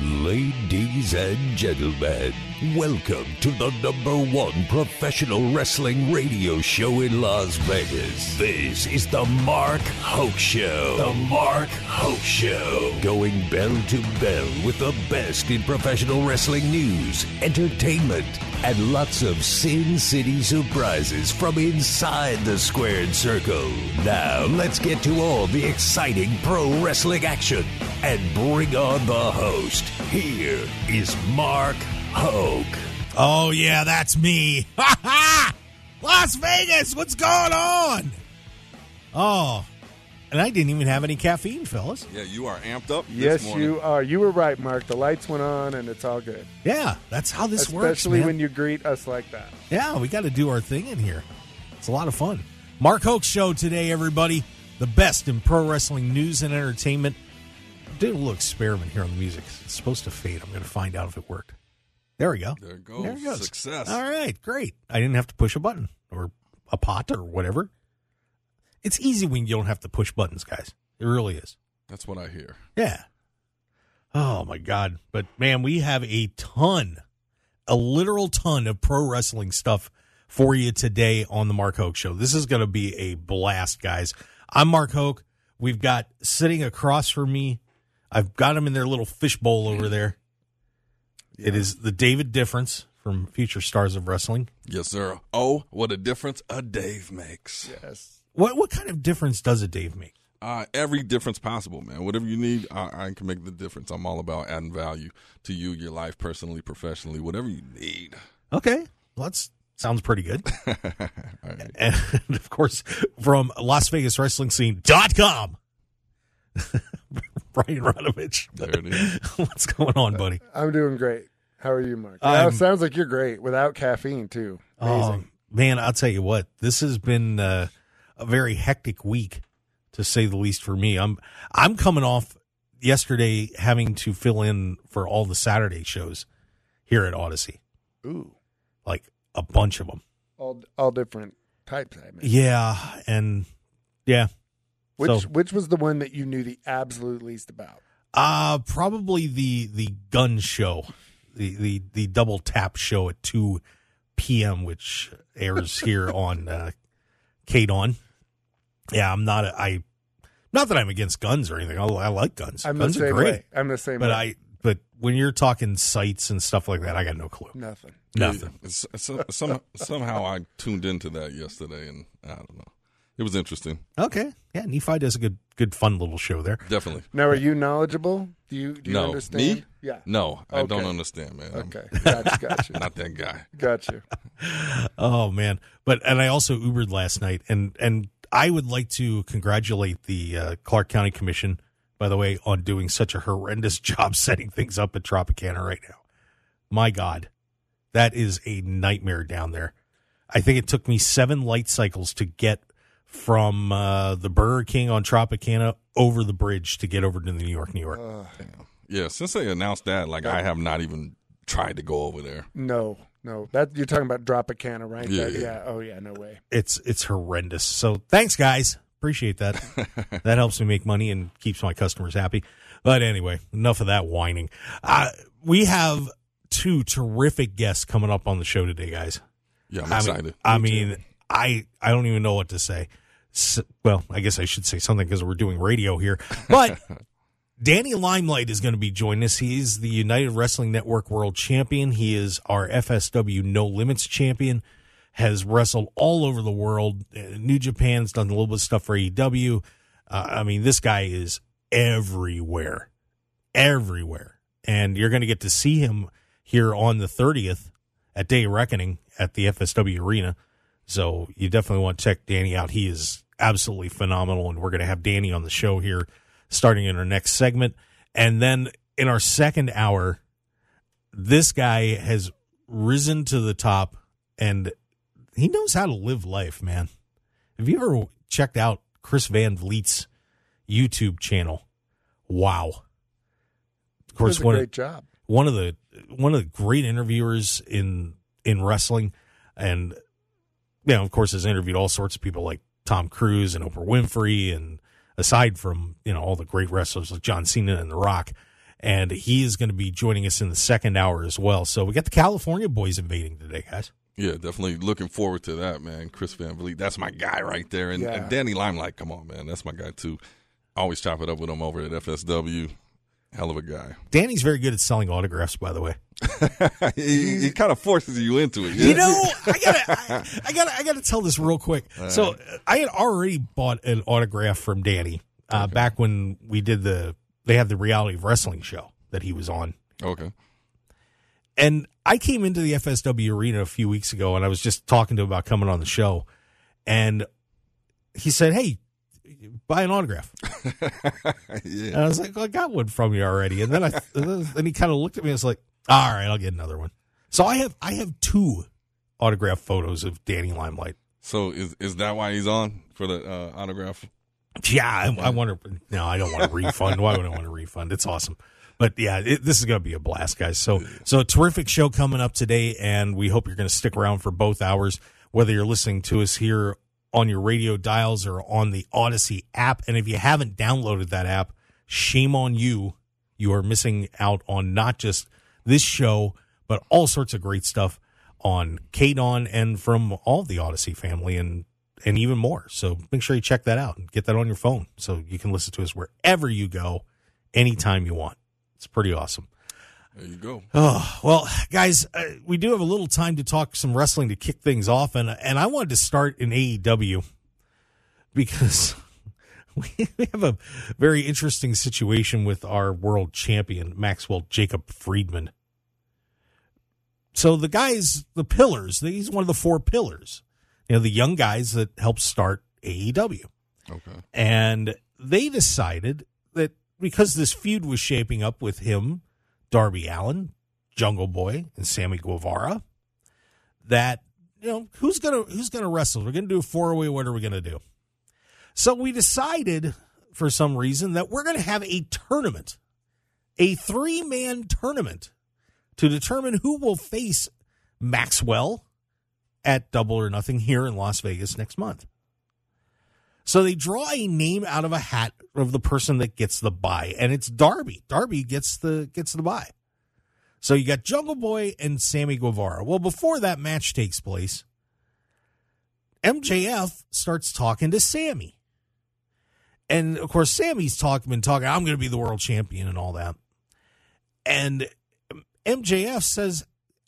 Ladies and gentlemen, welcome to the number one professional wrestling radio show in Las Vegas. This is the Mark Hoke Show. The Mark Hoke Show. Going bell to bell with the best in professional wrestling news, entertainment, and lots of Sin City surprises from inside the squared circle. Now, let's get to all the exciting pro wrestling action and bring on the host. Here is Mark Hoke. Oh, yeah, that's me. Ha ha! Las Vegas, what's going on? Oh, and I didn't even have any caffeine, fellas. Yeah, you are amped up. Yes, morning. you are. You were right, Mark. The lights went on, and it's all good. Yeah, that's how this Especially works, man. when you greet us like that. Yeah, we got to do our thing in here. It's a lot of fun. Mark Hoke Show today, everybody. The best in pro wrestling news and entertainment. Did a little experiment here on the music. It's supposed to fade. I'm going to find out if it worked. There we go. There it goes. There it goes. Success. All right, great. I didn't have to push a button or a pot or whatever. It's easy when you don't have to push buttons, guys. It really is. That's what I hear. Yeah. Oh my God. But man, we have a ton, a literal ton of pro wrestling stuff for you today on the Mark Hoke Show. This is going to be a blast, guys. I'm Mark Hoke. We've got sitting across from me. I've got him in their little fishbowl over there. It is the David Difference from Future Stars of Wrestling. Yes, sir. Oh, what a difference a Dave makes. Yes. What what kind of difference does a Dave make? Uh, every difference possible, man. Whatever you need, I, I can make the difference. I'm all about adding value to you, your life, personally, professionally, whatever you need. Okay, well, that sounds pretty good. All right. and of course from Las Vegas Wrestling Scene.com. Brian Ronovech. There it is. What's going on, buddy? I'm doing great. How are you, Mark? I'm- Wow, sounds like you're great without caffeine too. Amazing. Oh, man, I'll tell you what, this has been uh, a very hectic week, to say the least, for me. I'm I'm coming off yesterday having to fill in for all the Saturday shows here at Odyssey, Ooh, like a bunch of them. all all different types. I mean, Yeah, and yeah, which so- which was the one that you knew the absolute least about? Uh probably the the gun show, the the the double tap show at two p.m., which airs here on uh, KDAWN. Yeah, I'm not. A, I not that I'm against guns or anything. I, I like guns. I'm guns the are great, way. I'm the same but way. I but when you're talking sights and stuff like that, I got no clue. Nothing. Nothing. It's, it's, uh, some, somehow I tuned into that yesterday, and I don't know. It was interesting. Okay, yeah, Nephi does a good good fun little show there. Definitely. Now, are you knowledgeable? Do you do you No. understand? Me? Yeah. No, I don't understand, man. Okay. Gotcha. Gotcha. not that guy. Got you. Oh man! But and I also Ubered last night, and and I would like to congratulate the uh, Clark County Commission, by the way, on doing such a horrendous job setting things up at Tropicana right now. My God, that is a nightmare down there. I think it took me seven light cycles to get from uh, the Burger King on Tropicana over the bridge to get over to New York, New York. Yeah, since they announced that, like I have not even tried to go over there. No, no. That you're talking about Dropicana, right? Yeah, That- yeah. yeah. Oh yeah. No way. it's it's horrendous. So thanks, guys. Appreciate that. that helps me make money and keeps my customers happy. But anyway, enough of that whining. Uh, we have two terrific guests coming up on the show today, guys. Yeah, I'm I excited. mean, I mean, I I don't even know what to say. S well, I guess I should say something because we're doing radio here. But Danny Limelight is going to be joining us. He's the United Wrestling Network World Champion. He is our FSW No Limits Champion. Has wrestled all over the world. Uh, New Japan's done a little bit of stuff for AEW. Uh, I mean, this guy is everywhere, everywhere, and you're going to get to see him here on the 30th at Day Reckoning at the FSW Arena. So you definitely want to check Danny out. He is absolutely phenomenal, and we're going to have Danny on the show here starting in our next segment. And then in our second hour, this guy has risen to the top and he knows how to live life, man. Have you ever checked out Chris Van Vliet's YouTube channel? Wow. Of course, one of, great job. one of the one of the great interviewers in in wrestling, and you know, of course, has interviewed all sorts of people like Tom Cruise and Oprah Winfrey, and aside from you know all the great wrestlers like John Cena and The Rock, and he is going to be joining us in the second hour as well. So we got the California boys invading today, guys. Yeah, definitely looking forward to that, man. Chris Van Vliet, that's my guy right there. And, Yeah. and Danny Limelight, come on, man. That's my guy, too. Always chop it up with him over at FSW. Hell of a guy. Danny's very good at selling autographs, by the way. he he kind of forces you into it. You know, I gotta, I, I gotta, I gotta tell this real quick. So I had already bought an autograph from Danny uh, back when we did the. They had the reality of wrestling show that he was on, Okay. and I came into the FSW arena a few weeks ago, and I was just talking to him about coming on the show, and he said, "Hey, buy an autograph." yeah. And I was like, well, I got one from you already. And then I, then he kind of looked at me and was like, all right, I'll get another one. So I have, I have two autograph photos of Danny Limelight. So is is that why he's on for the uh, autograph? Yeah, I, I to. No, I don't want a refund. Why would I want a refund? It's awesome. But yeah, it, this is going to be a blast, guys. So, so a terrific show coming up today, and we hope you're going to stick around for both hours, whether you're listening to us here on your radio dials or on the Odyssey app. And if you haven't downloaded that app, shame on you. You are missing out on not just this show, but all sorts of great stuff on KDAWN and from all the Odyssey family and and even more. So make sure you check that out and get that on your phone so you can listen to us wherever you go, anytime you want. It's pretty awesome. There you go. Oh, well, guys, uh, we do have a little time to talk some wrestling to kick things off. And, and I wanted to start in AEW because we have a very interesting situation with our world champion, Maxwell Jacob Friedman. So the guys, the pillars, he's one of the four pillars, you know, the young guys that helped start AEW. Okay. And they decided that because this feud was shaping up with him, Darby Allin, Jungle Boy, and Sammy Guevara, that you know who's gonna who's gonna wrestle? We're gonna do a four way. What are we gonna do? So we decided for some reason that we're gonna have a tournament, a three man tournament, to determine who will face Maxwell at Double or Nothing here in Las Vegas next month. So they draw a name out of a hat of the person that gets the buy, and it's Darby. Darby gets the gets the buy. So you got Jungle Boy and Sammy Guevara. Well, before that match takes place, MJF starts talking to Sammy. And of course, Sammy's talking been talking, I'm gonna be the world champion and all that. And MJF says,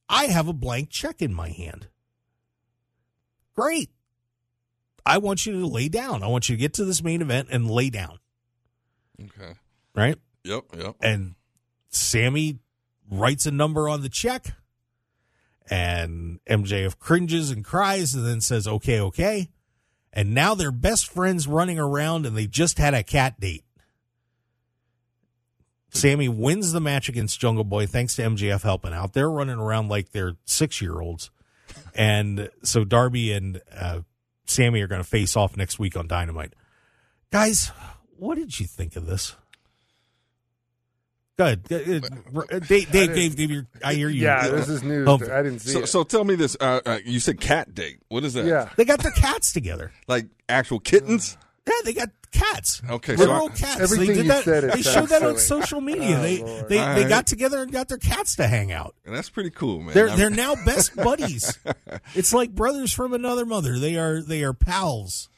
I have a blank check in my hand. Great. I want you to lay down. I want you to get to this main event and lay down. Okay. Right? Yep. Yep. And Sammy writes a number on the check. And MJF cringes and cries and then says, okay, okay. And now they're best friends running around and they just had a cat date. Sammy wins the match against Jungle Boy thanks to MJF helping out. They're running around like they're six year olds. And so Darby and uh, Sammy are going to face off next week on Dynamite. Guys, what did you think of this? Good. Dave, Dave, Dave, Dave, you're, I hear you. Yeah, this is news. Oh, I didn't see So, it. so tell me this. Uh, uh, you said cat date. What is that? yeah. They got their cats together. Like actual kittens? Yeah, they got cats. Okay, so literal I- cats. Everything they did you that. said, they showed that on social media. Oh, they Lord. they, All they right. got together and got their cats to hang out. And that's pretty cool, man. They're I'm- they're now best buddies. It's like brothers from another mother. They are they are pals.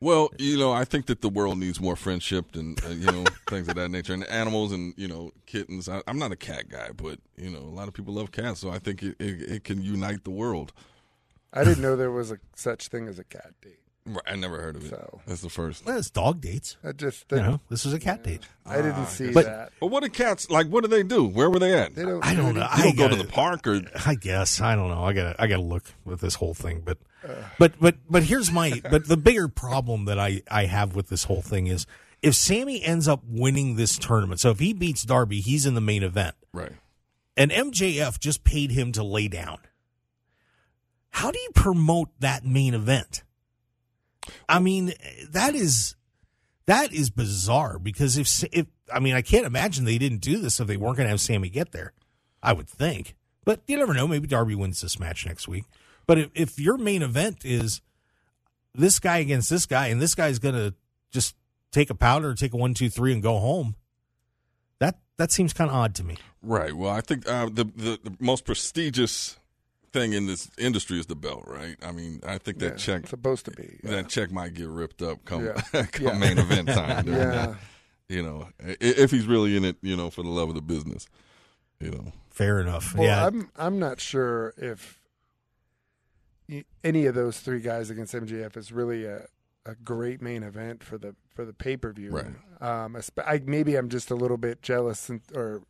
Well, you know, I think that the world needs more friendship and uh, you know things of that nature, and animals and you know kittens. I, I'm not a cat guy, but you know a lot of people love cats, so I think it, it, it can unite the world. I didn't know there was a such thing as a cat date. Right, I never heard of it. So- That's the first. Well, it's dog dates. I just You know, this was a cat date. I didn't ah, see But- that. But what do cats like? What do they do? Where were they at? They don't. I don't know. You I don't go to gotta- the park or I guess I don't know. I got to I got to look with this whole thing, but uh. but but but here's my but the bigger problem that I I have with this whole thing is if Sammy ends up winning this tournament. So if he beats Darby, he's in the main event. right. And MJF just paid him to lay down. How do you promote that main event? I mean, that is that is bizarre because if if I mean, I can't imagine they didn't do this if they weren't going to have Sammy get there. I would think, but you never know. Maybe Darby wins this match next week. But if, if your main event is this guy against this guy, and this guy's going to just take a powder, take a one, two, three, and go home, that that seems kind of odd to me. Right. Well, I think uh, the, the the most prestigious thing in this industry is the belt, right? I mean, I think that Yeah, check supposed to be. yeah. that check might get ripped up come Yeah. come Yeah. main event time. Yeah. You know, if he's really in it, you know, for the love of the business. You know. Fair enough. Well, yeah, I'm I'm not sure if any of those three guys against MJF is really a, a great main event for the for the pay per view. Right. Um, I, maybe I'm just a little bit jealous, and, or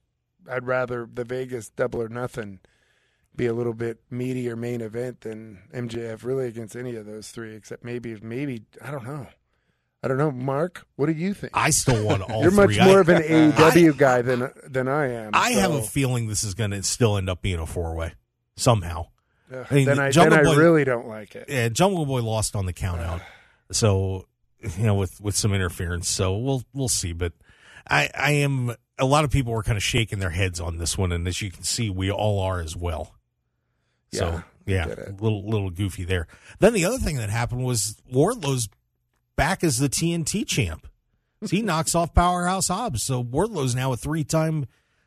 I'd rather the Vegas Double or Nothing be a little bit meatier main event than MJF really against any of those three, except maybe maybe I don't know. I don't know, Mark. What do you think? I still want all You're much three. I- more of an AEW guy than than I am. I have a feeling this is going to still end up being a four way somehow. Ugh, I mean, then I Jungle then I really don't like it. Yeah, Jungle Boy lost on the count out, so you know with with some interference. So we'll we'll see. But I I am a lot of people were kind of shaking their heads on this one, and as you can see, we all are as well. So Yeah, yeah, little little goofy there. Then the other thing that happened was Wardlow's back as the TNT champ. So he knocks off Powerhouse Hobbs. So Wardlow's now a three time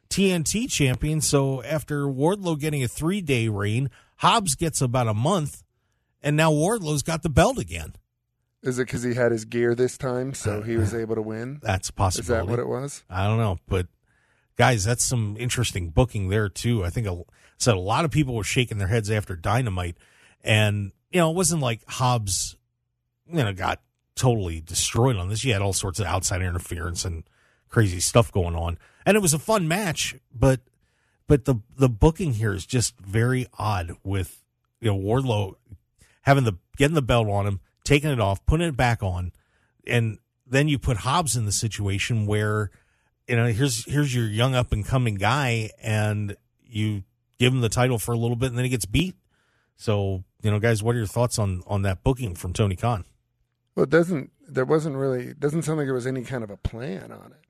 TNT champion. So after Wardlow getting a three day reign, Hobbs gets about a month, and now Wardlow's got the belt again. Is it because he had his gear this time, so he was uh, able to win? That's possible. Is that what it was? I don't know, but guys, that's some interesting booking there too. I think a, said a lot of people were shaking their heads after Dynamite, and you know it wasn't like Hobbs, you know, got totally destroyed on this. You had all sorts of outside interference and crazy stuff going on, and it was a fun match. But but the the booking here is just very odd with you know Wardlow having the getting the belt on him, taking it off, putting it back on, and then you put Hobbs in the situation where you know here's here's your young up and coming guy, and you give him the title for a little bit, and then he gets beat. So you know, guys, what are your thoughts on on that booking from Tony Khan? Well, it doesn't. There wasn't really. Doesn't sound like there was any kind of a plan on it.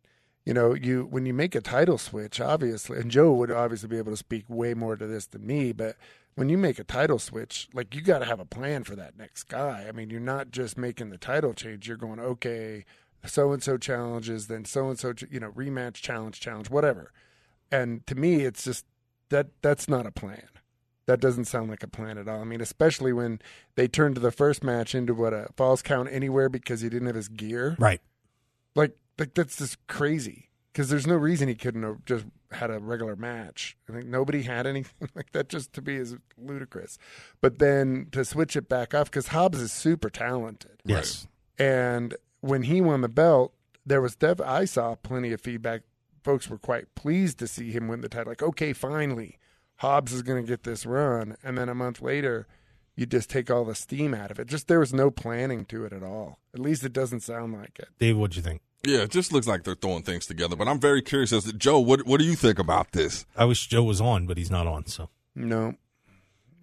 You know, you when you make a title switch, obviously, and Joe would obviously be able to speak way more to this than me, but when you make a title switch, like you got to have a plan for that next guy. I mean, you're not just making the title change. You're going, okay, so and so challenges, then so and so, you know, rematch, challenge, challenge, whatever. And to me, it's just that that's not a plan. That doesn't sound like a plan at all. I mean, especially when they turned the first match into what a false count anywhere because he didn't have his gear. Right. Like, like that's just crazy. Because there's no reason he couldn't have just had a regular match. I think nobody had anything like that. Just to be is ludicrous. But then to switch it back off because Hobbs is super talented. Yes. And when he won the belt, there was def- I saw plenty of feedback. Folks were quite pleased to see him win the title. Like, okay, finally, Hobbs is going to get this run. And then a month later, you just take all the steam out of it. Just there was no planning to it at all. At least it doesn't sound like it. Dave, what'd you think? Yeah, it just looks like they're throwing things together. But I'm very curious as to Joe. What what do you think about this? I wish Joe was on, but he's not on. So No,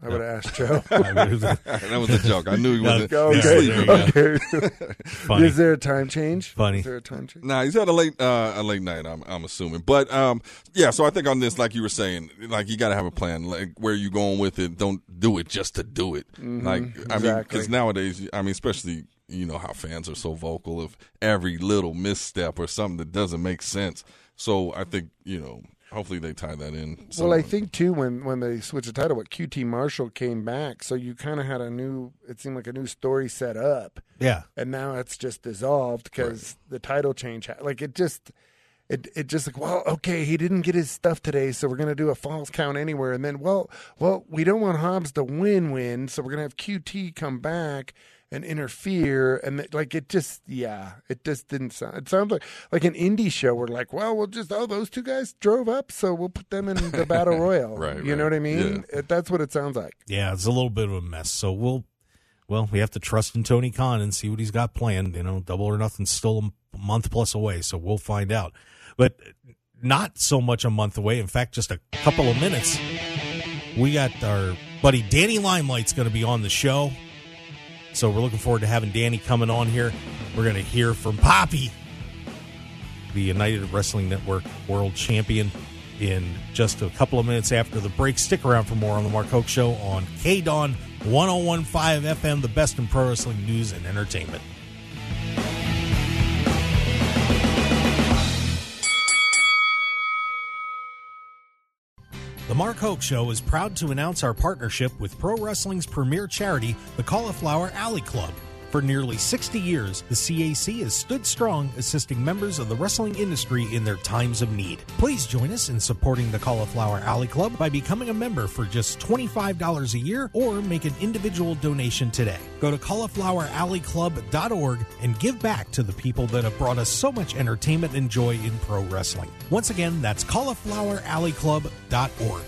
I would have asked Joe. that was a joke. I knew he wasn't. Yeah, he's there sleeping. okay. funny. Is there a time change? Funny. Is there a time change? Nah, he's had a late uh, a late night. I'm I'm assuming, but um, yeah. So I think on this, like you were saying, like you got to have a plan. Like where you going with it? Don't do it just to do it. like I mean, because nowadays, I mean, especially you know how fans are so vocal of every little misstep or something that doesn't make sense. So I think you know, hopefully they tie that in. Well, I think too when when they switched the title, what QT Marshall came back, so you kind of had a new. It seemed like a new story set up, yeah. and now it's just dissolved because the title change. Like it just, it it just like well, okay, he didn't get his stuff today, so we're gonna do a false count anywhere, and then well, well, we don't want Hobbs to win win, so we're gonna have QT come back and interfere, and th- like it just yeah, it just didn't sound. It sounds like like an indie show. We're like, well, we'll just oh those two guys drove up, so we'll put them in the battle royal. Right, You know what I mean? It, that's what it sounds like. Yeah, it's a little bit of a mess. So we'll, well, we have to trust in Tony Khan and see what he's got planned. You know, double or nothing's still a month plus away, so we'll find out. But not so much a month away. In fact, just a couple of minutes. We got our buddy Danny Limelight's going to be on the show. So we're looking forward to having Danny coming on here. We're going to hear from Poppy, the United Wrestling Network World Champion, in just a couple of minutes after the break. Stick around for more on the Mark Hoke Show on KDAWN 1015 FM, the best in pro wrestling news and entertainment. The Mark Hoke Show is proud to announce our partnership with pro wrestling's premier charity, the Cauliflower Alley Club. For nearly 60 years, the CAC has stood strong assisting members of the wrestling industry in their times of need. Please join us in supporting the Cauliflower Alley Club by becoming a member for just $25 a year or make an individual donation today. Go to caulifloweralleyclub.org and give back to the people that have brought us so much entertainment and joy in pro wrestling. Once again, that's caulifloweralleyclub.org.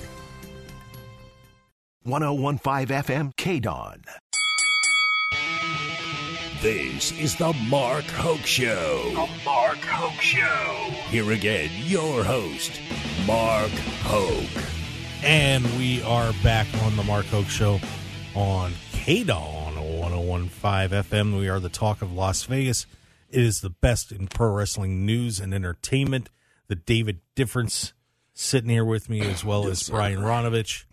1015 FM KDAWN. This is the Mark Hoke Show. The Mark Hoke Show. Here again, your host, Mark Hoke. And we are back on the Mark Hoke Show on KDAWN 1015 FM. We are the talk of Las Vegas. It is the best in pro wrestling news and entertainment. The David Difference sitting here with me, as well as Brian Ronovech,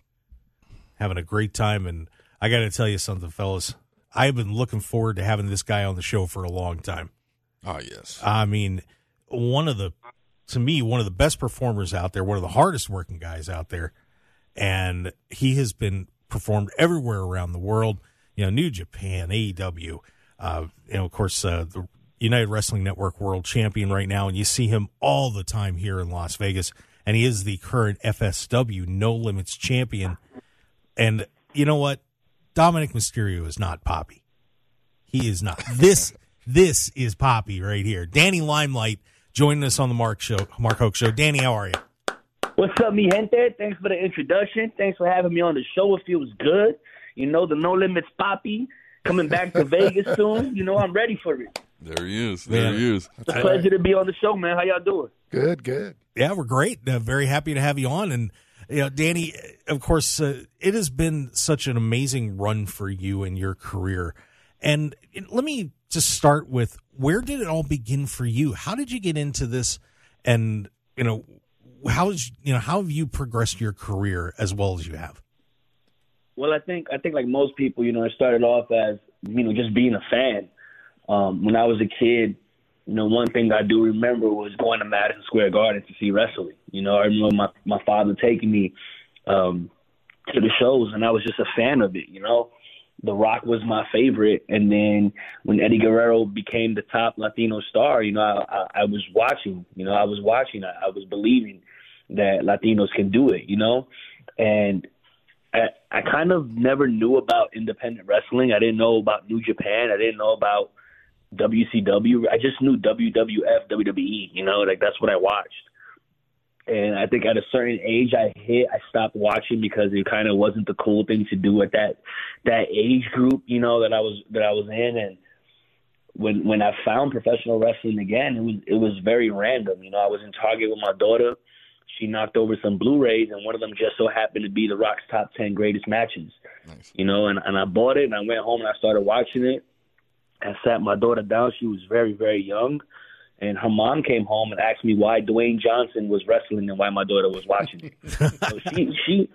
having a great time. And I got to tell you something, fellas. I've been looking forward to having this guy on the show for a long time. Oh yes. I mean, one of the, to me, one of the best performers out there, one of the hardest working guys out there. And he has been performed everywhere around the world. You know, New Japan, AEW, uh, you know, of course, uh, the United Wrestling Network world champion right now. And you see him all the time here in Las Vegas. And he is the current FSW No Limits champion. And you know what? Dominik Mysterio is not Poppy. He is not. This this is Poppy right here. Danny Limelight joining us on the Mark Show, Mark Hoke Show. Danny, how are you? What's up, mi gente? Thanks for the introduction. Thanks for having me on the show. It feels good. You know, the No Limits Poppy coming back to Vegas soon. You know, I'm ready for it. There he is. There Man. he is. It's a pleasure to be on the show, man. How y'all doing? Good, good. Yeah, we're great. Uh, very happy to have you on. And you know, Danny, of course, uh, it has been such an amazing run for you and your career. And let me just start with where did it all begin for you? How did you get into this? And you know, how is you know how have you progressed your career as well as you have? Well, I think I think like most people, you know, it started off as you know just being a fan. Um, when I was a kid, you know, one thing I do remember was going to Madison Square Garden to see wrestling. You know, I remember my my father taking me um, to the shows, and I was just a fan of it. You know, The Rock was my favorite, and then when Eddie Guerrero became the top Latino star, you know, I, I, I was watching. You know, I was watching. I, I was believing that Latinos can do it. You know, and I, I kind of never knew about independent wrestling. I didn't know about New Japan. I didn't know about WCW. I just knew WWF, WWE. You know, like that's what I watched. And I think at a certain age, I hit. I stopped watching because it kind of wasn't the cool thing to do at that that age group. You know that I was that I was in, and when when I found professional wrestling again, it was it was very random. You know, I was in Target with my daughter. She knocked over some Blu-rays, and one of them just so happened to be The Rock's top ten greatest matches. Nice. You know, and and I bought it, and I went home and I started watching it. I sat my daughter down. She was very very young, and her mom came home and asked me why Dwayne Johnson was wrestling and why my daughter was watching it. so she she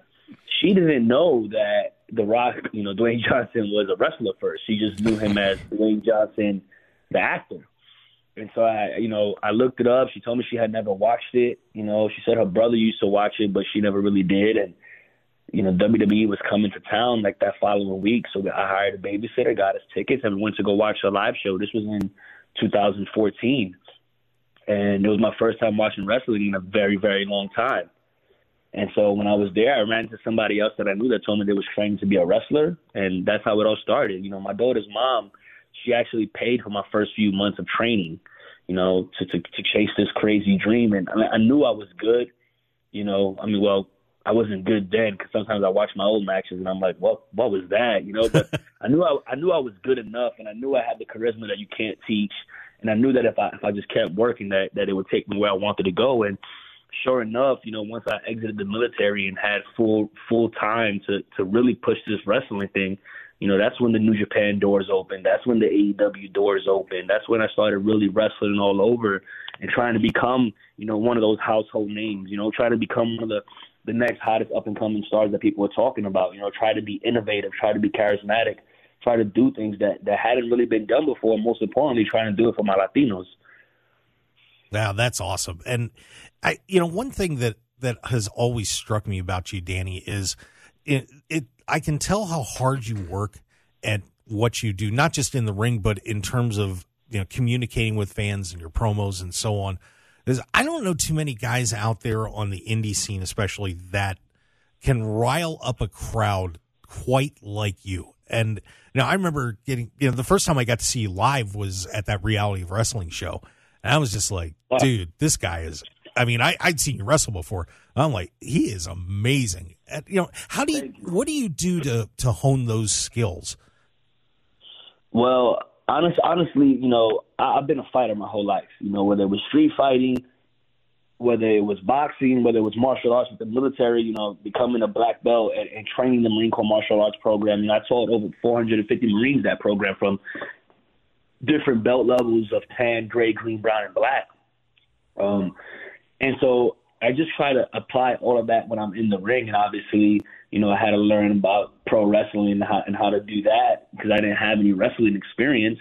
she didn't know that The Rock, you know, Dwayne Johnson was a wrestler first. She just knew him as Dwayne Johnson, the actor. And so I, you know, I looked it up. She told me she had never watched it. You know, she said her brother used to watch it, but she never really did. And you know, WWE was coming to town like that following week, so I hired a babysitter, got us tickets, and we went to go watch a live show. This was in 2014, and it was my first time watching wrestling in a very, very long time. And so when I was there, I ran into somebody else that I knew that told me they was training to be a wrestler, and that's how it all started. You know, my daughter's mom, she actually paid for my first few months of training, you know, to to, to chase this crazy dream, and I, mean, I knew I was good. You know, I mean, well, I wasn't good then because sometimes I watch my old matches and I'm like, what what was that? You know, but I knew I I knew I was good enough and I knew I had the charisma that you can't teach, and I knew that if I if I just kept working that that it would take me where I wanted to go and sure enough, you know, once I exited the military and had full full time to to really push this wrestling thing, you know, that's when the New Japan doors opened. That's when the AEW doors opened. That's when I started really wrestling all over and trying to become, you know, one of those household names. You know, trying to become one of the the next hottest up and coming stars that people are talking about. You know, try to be innovative, try to be charismatic, try to do things that that hadn't really been done before. Most importantly, trying to do it for my Latinos. Wow, that's awesome. And I, you know, one thing that that has always struck me about you, Danny, is it, it I can tell how hard you work at what you do, not just in the ring, but in terms of you know communicating with fans and your promos and so on. I don't know too many guys out there on the indie scene, especially that can rile up a crowd quite like you. And now I remember getting, you know, the first time I got to see you live was at that reality of wrestling show. And I was just like, wow. dude, this guy is, I mean, I, I'd seen you wrestle before. I'm like, he is amazing. And, you know, how do you, what do you do to, to hone those skills? Well, honest, honestly, you know, I, I've been a fighter my whole life. You know, whether it was street fighting, whether it was boxing, whether it was martial arts with the military, you know, becoming a black belt and, and training the Marine Corps martial arts program. You know, I taught over 450 Marines that program from different belt levels of tan, gray, green, brown, and black. Um, and so I just try to apply all of that when I'm in the ring. And obviously, you know, I had to learn about pro wrestling and how, and how to do that because I didn't have any wrestling experience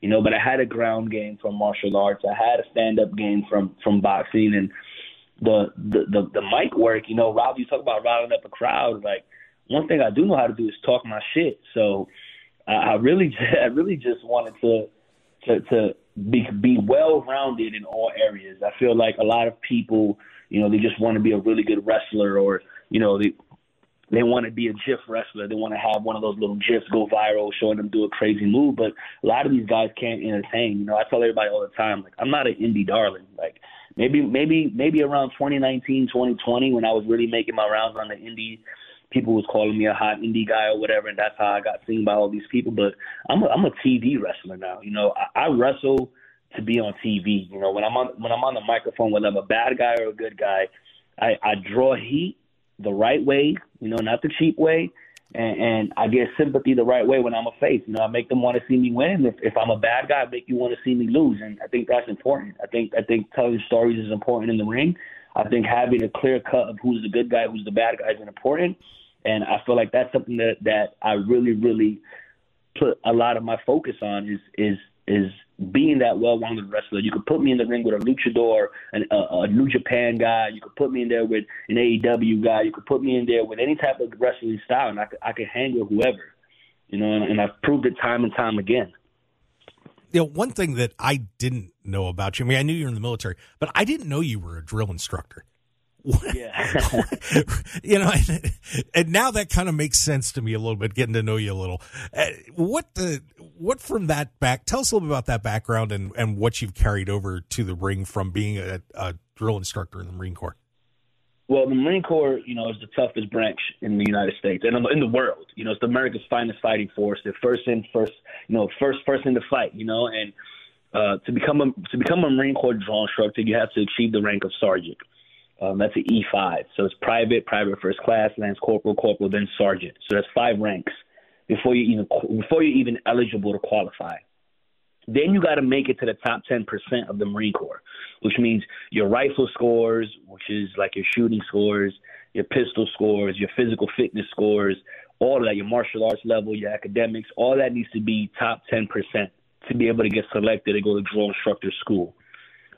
you know. But I had a ground game from martial arts. I had a stand up game from from boxing and the, the the the mic work. You know, Rob, you talk about riling up a crowd. Like one thing I do know how to do is talk my shit. So I, I really I really just wanted to to to be be well rounded in all areas. I feel like a lot of people, you know, they just want to be a really good wrestler or you know they they want to be a GIF wrestler. They want to have one of those little GIFs go viral, showing them do a crazy move. But a lot of these guys can't entertain. You know, I tell everybody all the time, like I'm not an indie darling. Like maybe, maybe, maybe around 2019, 2020, when I was really making my rounds on the indie, people was calling me a hot indie guy or whatever, and that's how I got seen by all these people. But I'm a, I'm a TV wrestler now. You know, I, I wrestle to be on TV. You know, when I'm on when I'm on the microphone, whether I'm a bad guy or a good guy, I, I draw heat the right way, you know, not the cheap way. And, and I get sympathy the right way when I'm a face. You know, I make them want to see me win. If, if I'm a bad guy, I make you want to see me lose. And I think that's important. I think I think telling stories is important in the ring. I think having a clear cut of who's the good guy, who's the bad guy is important. And I feel like that's something that that I really, really put a lot of my focus on is is is being that well-rounded wrestler. You could put me in the ring with a luchador, an, a, a New Japan guy. You could put me in there with an AEW guy. You could put me in there with any type of wrestling style, and I could, I could hang with whoever. You know, and, and I've proved it time and time again. You know, one thing that I didn't know about you, I mean, I knew you were in the military, but I didn't know you were a drill instructor. Yeah. you know, and, and, now that kind of makes sense to me a little bit, getting to know you a little. Uh, what the what from that back? Tell us a little bit about that background and and what you've carried over to the ring from being a, a drill instructor in the Marine Corps. Well, the Marine Corps, you know, is the toughest branch in the United States and in the world. You know, it's the America's finest fighting force. They're first in, first, you know, first person to fight. You know, and uh, to become a to become a Marine Corps drill instructor, you have to achieve the rank of sergeant. Um, that's an E5. So it's private, private first class, lance corporal, corporal, then sergeant. So that's five ranks before you even before you're even eligible to qualify. Then you got to make it to the top 10% of the Marine Corps, which means your rifle scores, which is like your shooting scores, your pistol scores, your physical fitness scores, all of that, your martial arts level, your academics, all that needs to be top 10% to be able to get selected to go to drill instructor school.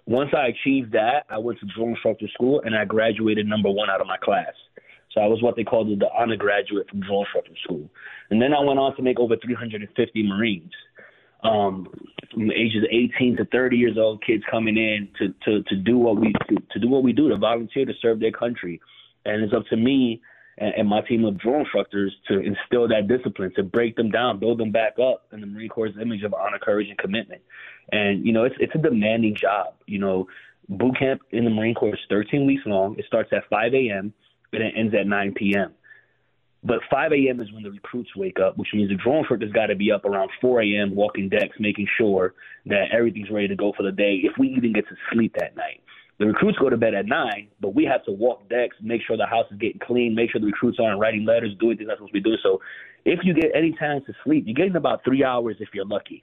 Once I achieved that, I went to drill instructor school and I graduated number one out of my class. So I was what they called the honor graduate from drill instructor school. And then I went on to make over 350 Marines. Um, from the ages of 18 to 30 years old, kids coming in to, to, to do what we to, to do what we do, to volunteer to serve their country. And it's up to me and, and my team of drill instructors to instill that discipline, to break them down, build them back up in the Marine Corps' image of honor, courage, and commitment. And you know, it's it's a demanding job. You know, boot camp in the Marine Corps is 13 weeks long. It starts at 5 a.m. and it ends at 9 p.m. But 5 a.m. is when the recruits wake up, which means the drone instructor's got to be up around 4 a.m. walking decks, making sure that everything's ready to go for the day. If we even get to sleep that night. The recruits go to bed at nine, but we have to walk decks, make sure the house is getting clean, make sure the recruits aren't writing letters, doing things they're supposed to be doing. So if you get any time to sleep, you're getting about three hours if you're lucky.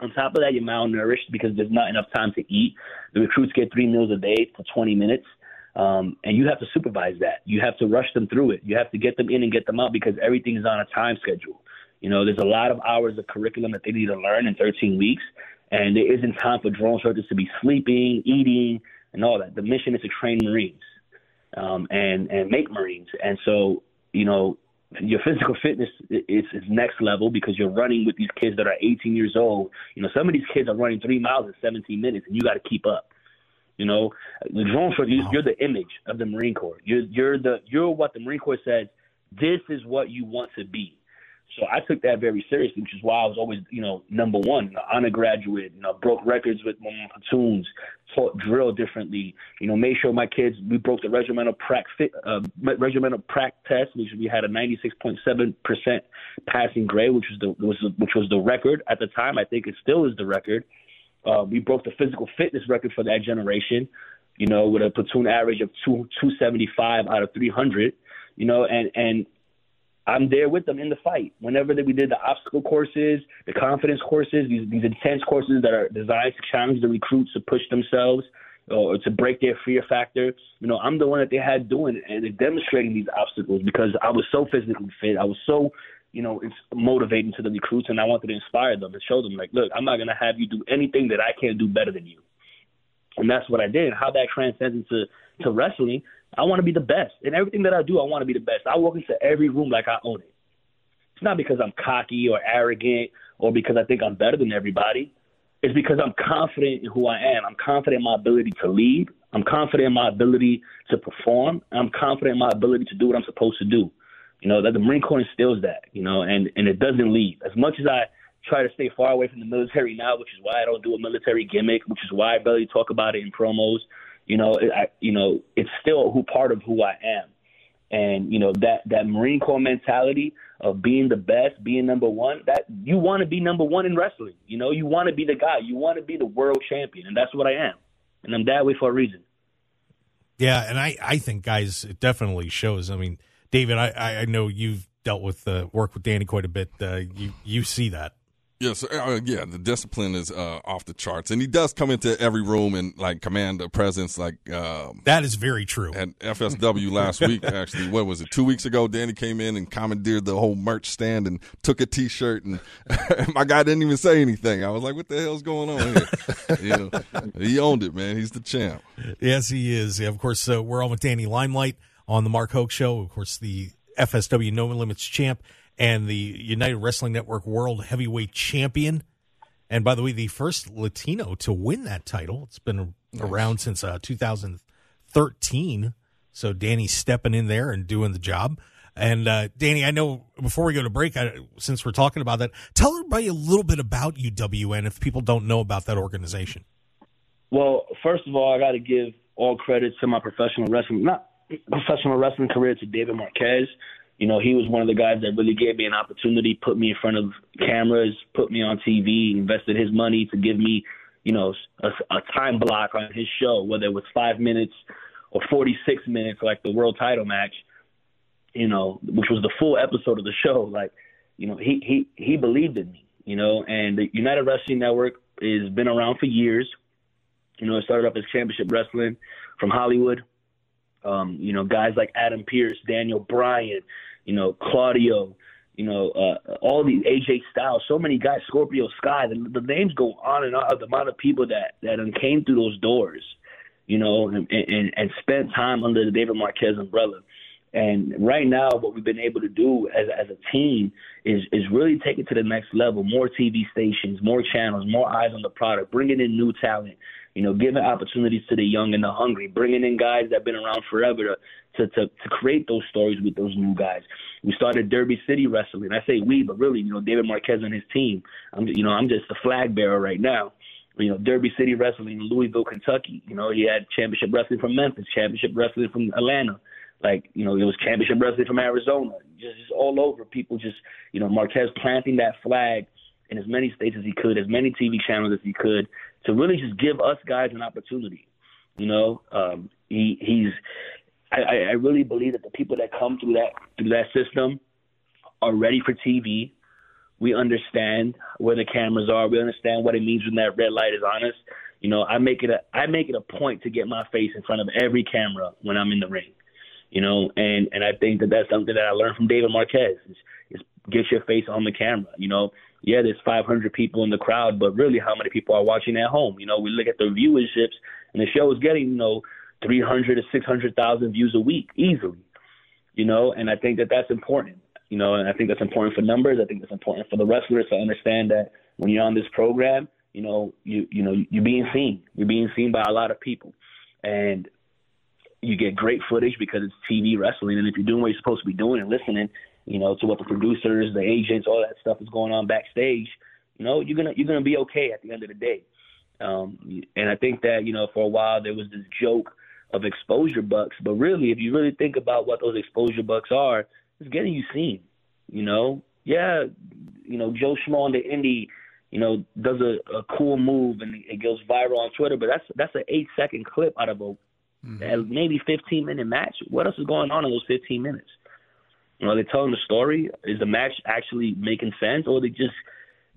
On top of that, you're malnourished because there's not enough time to eat. The recruits get three meals a day for 20 minutes. Um, and you have to supervise that. You have to rush them through it. You have to get them in and get them out because everything is on a time schedule. You know, there's a lot of hours of curriculum that they need to learn in 13 weeks, and there isn't time for drone instructors to be sleeping, eating, and all that. The mission is to train Marines. um, and and make Marines. And so, you know, your physical fitness is, is next level because you're running with these kids that are 18 years old. You know, some of these kids are running three miles in 17 minutes, and you got to keep up. You know, the drone for you, you're the image of the Marine Corps. You're you're the you're what the Marine Corps says. This is what you want to be. So I took that very seriously, which is why I was always, you know, number one, know, honor graduate, you know, broke records with my platoons, taught drill differently, you know, made sure my kids, we broke the regimental prac, uh, regimental prac test, which we had a 96.7% passing grade, which was the, was, which was the record at the time. I think it still is the record. Uh, we broke the physical fitness record for that generation, you know, with a platoon average of two, 275 out of 300, you know, and, and I'm there with them in the fight. Whenever that we did the obstacle courses, the confidence courses, these these intense courses that are designed to challenge the recruits to push themselves uh, or to break their fear factor. You know, I'm the one that they had doing and demonstrating these obstacles because I was so physically fit. I was so, you know, it's motivating to the recruits, and I wanted to inspire them and show them like, look, I'm not gonna have you do anything that I can't do better than you. And that's what I did. How that transcends into to wrestling, I want to be the best. In everything that I do, I want to be the best. I walk into every room like I own it. It's not because I'm cocky or arrogant or because I think I'm better than everybody. It's because I'm confident in who I am. I'm confident in my ability to lead. I'm confident in my ability to perform. I'm confident in my ability to do what I'm supposed to do. You know, that the Marine Corps instills that, you know, and, and it doesn't leave. As much as I try to stay far away from the military now, which is why I don't do a military gimmick, which is why I barely talk about it in promos, you know, I, you know, it's still who part of who I am, and you know that that Marine Corps mentality of being the best, being number one. That you want to be number one in wrestling. You know, you want to be the guy. You want to be the world champion, and that's what I am, and I'm that way for a reason. Yeah, and I I think guys, it definitely shows. I mean, David, I I know you've dealt with uh, work with Danny quite a bit. Uh, you you see that. Yes, uh, yeah, the discipline is uh, off the charts, and he does come into every room and like command a presence. Like um, that is very true. At FSW last week, actually, what was it? Two weeks ago, Danny came in and commandeered the whole merch stand and took a T-shirt, and my guy didn't even say anything. I was like, "What the hell's going on here?" you know, he owned it, man. He's the champ. Yes, he is. Yeah, of course, uh, we're on with Danny Limelight on the Mark Hoke Show. Of course, the FSW No Limits champ and the United Wrestling Network World Heavyweight Champion. And by the way, the first Latino to win that title. It's been nice. around since uh, 2013. So Danny's stepping in there and doing the job. And uh, Danny, I know before we go to break, I, since we're talking about that, tell everybody a little bit about UWN if people don't know about that organization. Well, first of all, I got to give all credit to my professional wrestling, not professional wrestling career, to David Marquez. You know, he was one of the guys that really gave me an opportunity, put me in front of cameras, put me on TV, invested his money to give me, you know, a, a time block on his show, whether it was five minutes or 46 minutes, like the world title match, you know, which was the full episode of the show. Like, you know, he he he believed in me, you know, and the United Wrestling Network has been around for years. You know, it started up as Championship Wrestling from Hollywood. Um, you know, guys like Adam Pearce, Daniel Bryan, you know, Claudio, you know, uh, all these AJ Styles, so many guys, Scorpio Sky. The, the names go on and on. The amount of people that that came through those doors, you know, and, and and spent time under the David Marquez umbrella. And right now, what we've been able to do as as a team is is really take it to the next level. More TV stations, more channels, more eyes on the product, bringing in new talent, you know, giving opportunities to the young and the hungry, bringing in guys that've been around forever to, to, to, to create those stories with those new guys. We started Derby City Wrestling. I say we, but really, you know, David Marquez and his team. I'm, you know, I'm just the flag bearer right now. You know, Derby City Wrestling in Louisville, Kentucky. You know, he had championship wrestling from Memphis, championship wrestling from Atlanta. Like, you know, it was championship wrestling from Arizona. Just, just all over. People just, you know, Marquez planting that flag in as many states as he could, as many TV channels as he could, to really just give us guys an opportunity. You know, um, he he's. I, I really believe that the people that come through that through that system are ready for TV. We understand where the cameras are. We understand what it means when that red light is on us. You know, I make it a I make it a point to get my face in front of every camera when I'm in the ring. You know, and and I think that that's something that I learned from David Marquez. Is, is get your face on the camera. You know, yeah, there's 500 people in the crowd, but really, how many people are watching at home? You know, we look at the viewerships, and the show is getting, you know, 300 to 600,000 views a week easily, you know, and I think that that's important, you know, and I think that's important for numbers. I think that's important for the wrestlers to understand that when you're on this program, you know, you you know, you're being seen. You're being seen by a lot of people, and you get great footage because it's TV wrestling. And if you're doing what you're supposed to be doing and listening, you know, to what the producers, the agents, all that stuff is going on backstage, you know, you're gonna you're gonna be okay at the end of the day. Um, and I think that you know, for a while there was this joke of exposure bucks, but really, if you really think about what those exposure bucks are, it's getting you seen. You know, yeah, you know, Joe Schmo on the indie, you know, does a, a cool move and it goes viral on Twitter, but that's that's an eight second clip out of a mm-hmm. maybe 15 minute match. What else is going on in those 15 minutes? Are they telling the story? Is the match actually making sense, or they just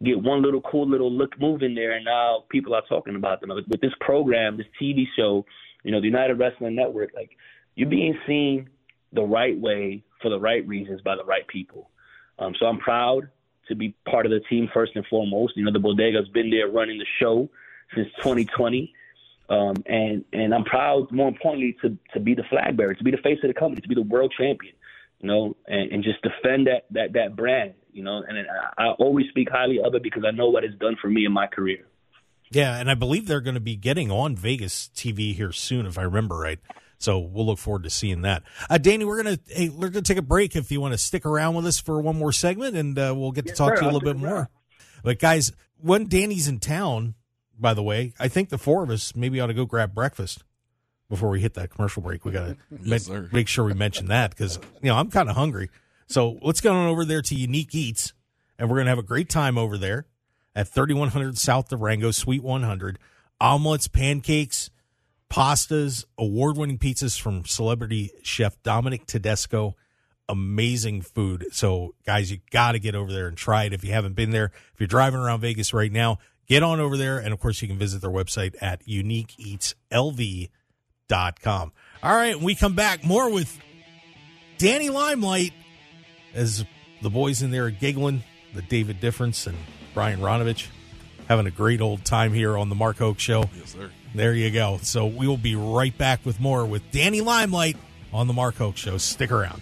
get one little cool little look move in there, and now people are talking about them. With this program, this TV show, you know, the United Wrestling Network, like you're being seen the right way for the right reasons by the right people. Um, so I'm proud to be part of the team first and foremost. You know, the Bodega's been there running the show since 2020. Um, and and I'm proud, more importantly, to to be the flag bearer, to be the face of the company, to be the world champion, you know, and, and just defend that that that brand, you know. And I, I always speak highly of it because I know what it's done for me in my career. Yeah, and I believe they're going to be getting on Vegas TV here soon, if I remember right. So we'll look forward to seeing that. Uh, Danny, we're gonna hey, we're gonna take a break if you want to stick around with us for one more segment, and uh, we'll get yes, to talk sir, to you a little bit more. But guys, when Danny's in town, by the way. I think the four of us maybe ought to go grab breakfast before we hit that commercial break. We got to yes, make, make sure we mention that because, you know, I'm kind of hungry. So let's go on over there to Unique Eats, and we're going to have a great time over there at 3100 South Durango, Suite 100. Omelets, pancakes, pastas, award winning pizzas from celebrity chef Dominic Tedesco. Amazing food. So, guys, you got to get over there and try it if you haven't been there. If you're driving around Vegas right now, get on over there. And of course, you can visit their website at uniqueeatslv.com. All right, we come back more with Danny Limelight as the boys in there are giggling, the David Difference and Brian Ronovech having a great old time here on the Mark Hoke Show. Yes, sir. There you go. So we will be right back with more with Danny Limelight on the Mark Hoke Show. Stick around.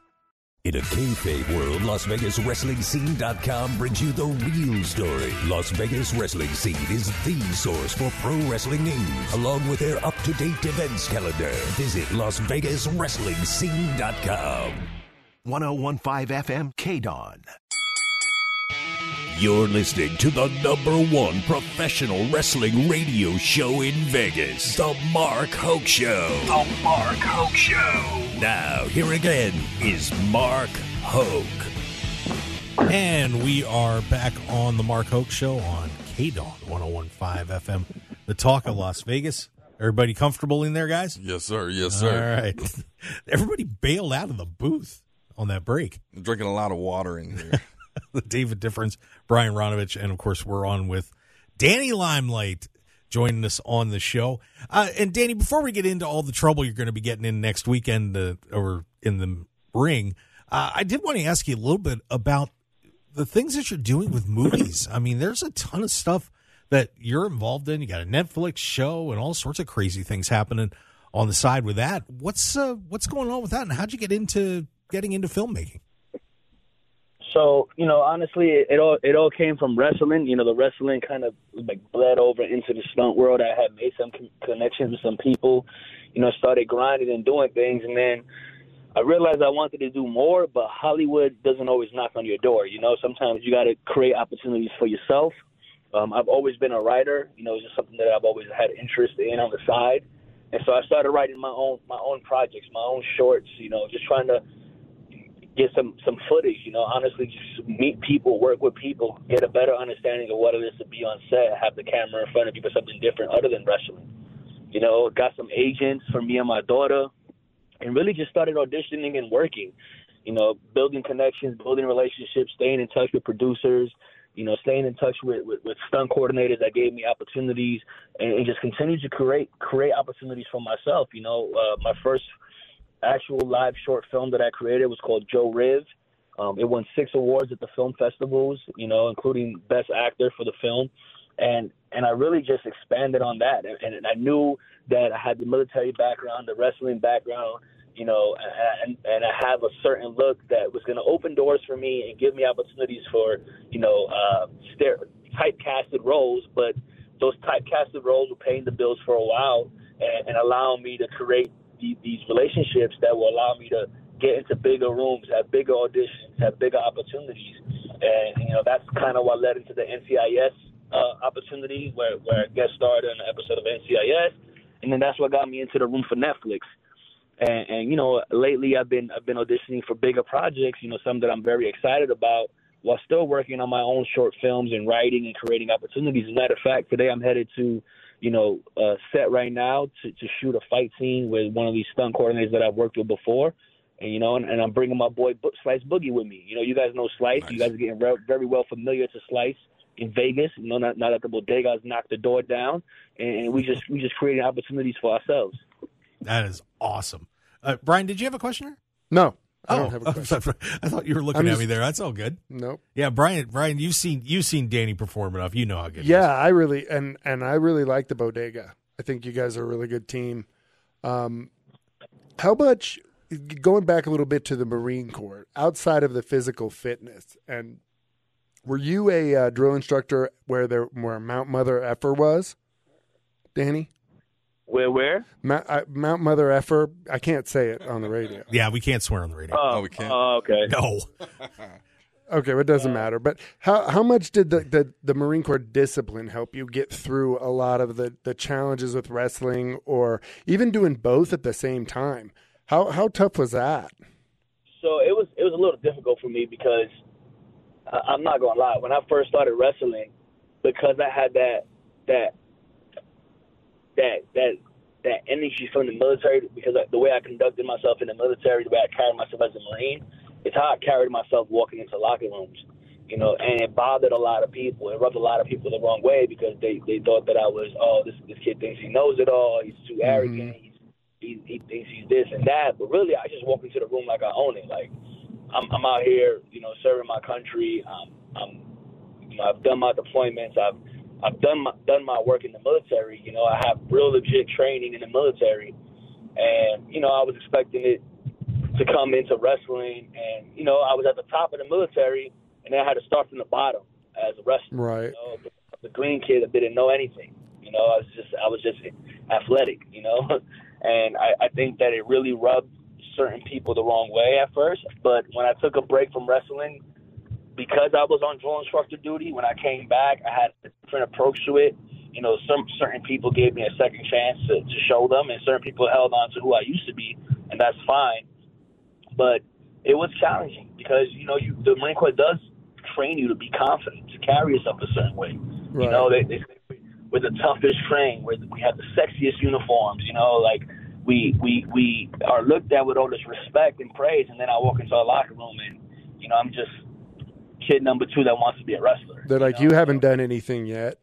In a kayfabe world, Las Vegas Wrestling Scene.com brings you the real story. Las Vegas Wrestling Scene is the source for pro wrestling news, along with their up-to-date events calendar. Visit Las Vegas Wrestling Scene.com. 1015 FM KDAWN. You're listening to the number one professional wrestling radio show in Vegas, The Mark Hoke Show. The Mark Hoke Show. Now, here again is Mark Hoke. And we are back on The Mark Hoke Show on KDAWN 1015 FM, the talk of Las Vegas. Everybody comfortable in there, guys? Yes, sir. Yes, sir. All right. Everybody bailed out of the booth on that break. I'm drinking a lot of water in here. the David Difference, Brian Ronovech, and of course we're on with Danny Limelight joining us on the show. Uh, and Danny, before we get into all the trouble you're going to be getting in next weekend uh, or in the ring, uh, I did want to ask you a little bit about the things that you're doing with movies. I mean, there's a ton of stuff that you're involved in. You got a Netflix show and all sorts of crazy things happening on the side with that. What's uh, what's going on with that, and how'd you get into getting into filmmaking? So you know, honestly, it, it all it all came from wrestling. You know, the wrestling kind of like bled over into the stunt world. I had made some con- connections with some people. You know, started grinding and doing things, and then I realized I wanted to do more. But Hollywood doesn't always knock on your door. You know, sometimes you got to create opportunities for yourself. Um, I've always been a writer. You know, it's just something that I've always had interest in on the side, and so I started writing my own my own projects, my own shorts. You know, just trying to get some some footage. You know, honestly, just meet people, work with people, get a better understanding of what it is to be on set, have the camera in front of you for something different other than wrestling. You know, got some agents for me and my daughter, and really just started auditioning and working. You know, building connections, building relationships, staying in touch with producers. You know, staying in touch with, with, with stunt coordinators that gave me opportunities, and, and just continue to create create opportunities for myself. You know, uh, my first actual live short film that I created was called Joe Riv. Um, it won six awards at the film festivals, you know, including Best Actor for the film, and and I really just expanded on that. And, and I knew that I had the military background, the wrestling background, you know, and and I have a certain look that was going to open doors for me and give me opportunities for, you know, uh, stare, typecasted roles. But those typecasted roles were paying the bills for a while and, and allowing me to create the, these relationships that will allow me to get into bigger rooms, have bigger auditions, have bigger opportunities. And, you know, that's kind of what led into the NCIS uh, opportunity where, where I guest starred in an episode of NCIS. And then that's what got me into the room for Netflix. And, and you know, lately I've been I've been auditioning for bigger projects. You know, some that I'm very excited about, while still working on my own short films and writing and creating opportunities. As a matter of fact, today I'm headed to, you know, uh, set right now to, to shoot a fight scene with one of these stunt coordinators that I've worked with before. And you know, and, and I'm bringing my boy Bo- Slice Boogie with me. You know, you guys know Slice. Nice. You guys are getting re- very well familiar to Slice in Vegas. You know, not, not that the bodegas knocked the door down, and, and we just we just creating opportunities for ourselves. That is awesome. Uh, Brian, did you have a question? No, I oh, don't have a question. I thought you were looking I'm at me there. That's all good. Nope. Yeah, Brian. Brian, you've seen you've seen Danny perform enough. You know how good. he Yeah, I really and and I really like the bodega. I think you guys are a really good team. Um, how much going back a little bit to the Marine Corps outside of the physical fitness and were you a uh, drill instructor where there where Mount Mother Effer was, Danny? Where where? Mount, uh, Mount Mother Effer. I can't say it on the radio. Yeah, we can't swear on the radio. Oh, we can't? Oh, okay. no. Okay, well, it doesn't matter. But how how much did the, the, the Marine Corps discipline help you get through a lot of the, the challenges with wrestling or even doing both at the same time? How how tough was that? So it was it was a little difficult for me because I, I'm not gonna lie. When I first started wrestling, because I had that that that that that energy from the military, because the way I conducted myself in the military, the way I carried myself as a Marine, it's how I carried myself walking into locker rooms. You know, and it bothered a lot of people. It rubbed a lot of people the wrong way because they they thought that I was, oh, this this kid thinks he knows it all. He's too arrogant. He's he, he thinks he's this and that, but really, I just walk into the room like I own it. Like I'm, I'm out here, you know, serving my country. Um, I'm, you know, I've done my deployments. I've, I've done my done my work in the military. You know, I have real legit training in the military, and you know, I was expecting it to come into wrestling, and you know, I was at the top of the military, and then I had to start from the bottom as a wrestler. Right. You know, the green kid that didn't know anything. You know, I was just I was just athletic. You know, and I, I think that it really rubbed certain people the wrong way at first. But when I took a break from wrestling, because I was on drill instructor duty, when I came back, I had a different approach to it. You know, some certain people gave me a second chance to, to show them, and certain people held on to who I used to be, and that's fine. But it was challenging because you know you, the Marine Corps does train you to be confident, to carry yourself a certain way. Right. You know, they, they we're the toughest train, we're, we have the sexiest uniforms. You know, like we we we are looked at with all this respect and praise, and then I walk into a locker room and you know I'm just kid number two that wants to be a wrestler. They're like, know? you haven't done anything yet.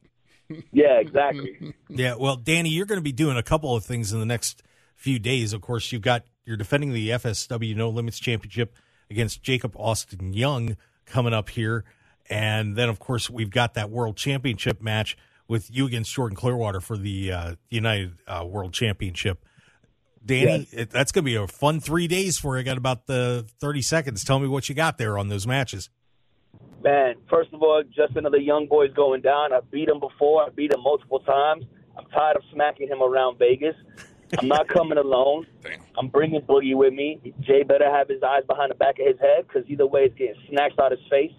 Yeah, exactly. Yeah, well, Danny, you're going to be doing a couple of things in the next few days. Of course, you've got you're defending the FSW No Limits Championship against Jakob Austin Young coming up here, and then of course we've got that World Championship match with you against Jordan Clearwater for the uh, United uh, World Championship. Danny, it, that's going to be a fun three days for you. I got about the 30 seconds. Tell me what you got there on those matches. Man, first of all, just another young boy's going down. I beat him before. I beat him multiple times. I'm tired of smacking him around Vegas. I'm not coming alone. I'm bringing Boogie with me. Jay better have his eyes behind the back of his head because either way, it's getting snatched out his face.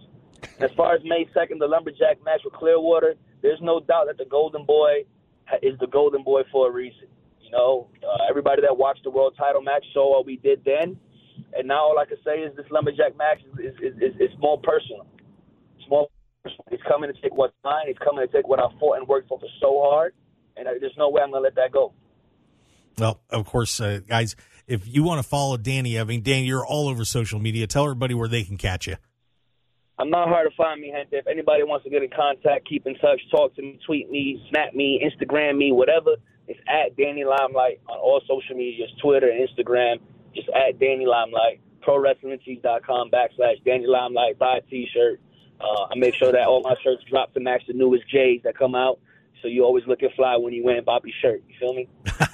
And as far as May 2nd, the Lumberjack match with Clearwater, there's no doubt that the Golden Boy is the Golden Boy for a reason. You know, uh, everybody that watched the world title match saw what we did then. And now all I can say is this Lumberjack match is, is, is, is more personal. It's more personal. He's coming to take what's mine. He's coming to take what I fought and worked for for so hard. And there's no way I'm going to let that go. Well, of course, uh, guys, if you want to follow Danny, I mean, Danny, you're all over social media. Tell everybody where they can catch you. I'm not hard to find me. If anybody wants to get in contact, keep in touch, talk to me, tweet me, snap me, Instagram me, whatever, it's at Danny Limelight on all social medias, Twitter, and Instagram, just at Danny Limelight, ProWrestlingTees.com backslash Danny Limelight, buy a t-shirt. Uh, I make sure that all my shirts drop to match the newest J's that come out. So you always looking fly when you wearing Bobby's shirt. You feel me?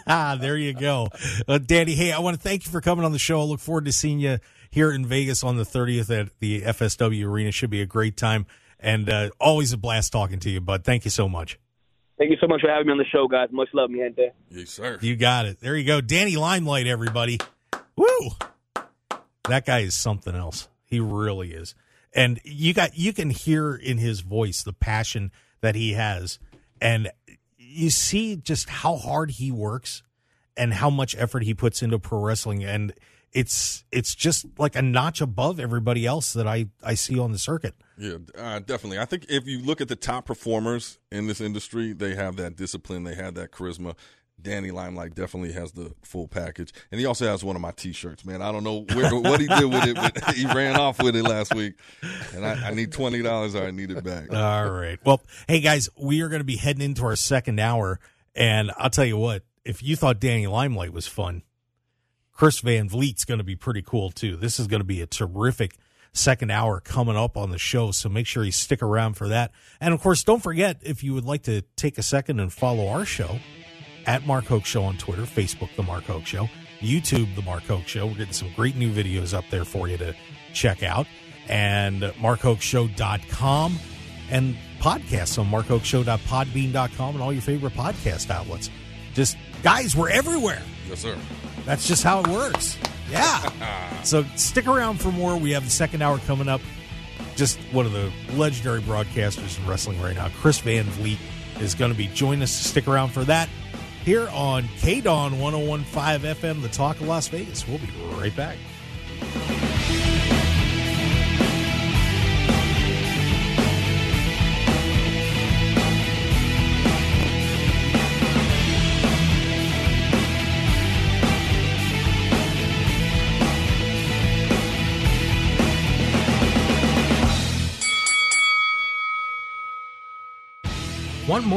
Ah, there you go. Uh, Danny, hey, I want to thank you for coming on the show. I look forward to seeing you here in Vegas on the 30th at the FSW Arena. Should be a great time. And uh, always a blast talking to you, bud. Thank you so much. Thank you so much for having me on the show, guys. Much love, mi gente. Yes, sir. You got it. There you go. Danny Limelight, everybody. Woo! That guy is something else. He really is. And you got you can hear in his voice the passion that he has. And you see just how hard he works and how much effort he puts into pro wrestling and it's it's just like a notch above everybody else that I I see on the circuit. Yeah, uh, definitely. I think if you look at the top performers in this industry, they have that discipline, they have that charisma. Danny Limelight definitely has the full package, and he also has one of my T-shirts. Man, I don't know where, what he did with it, but he ran off with it last week, and I, I need twenty dollars, or I need it back. All right. Well, hey guys, we are going to be heading into our second hour, and I'll tell you what: if you thought Danny Limelight was fun, Chris Van Vliet's going to be pretty cool too. This is going to be a terrific second hour coming up on the show, so make sure you stick around for that. And of course, don't forget if you would like to take a second and follow our show at Mark Hoke Show on Twitter, Facebook, The Mark Hoke Show, YouTube, The Mark Hoke Show. We're getting some great new videos up there for you to check out. And markhokeshow.com and podcasts on markhokeshow.podbean.com and all your favorite podcast outlets. Just, guys, we're everywhere. Yes, sir. That's just how it works. Yeah. so stick around for more. We have the second hour coming up. Just one of the legendary broadcasters in wrestling right now, Chris Van Vliet, is going to be joining us. Stick around for that here on KDAWN 1015 FM, the talk of Las Vegas. We'll be right back.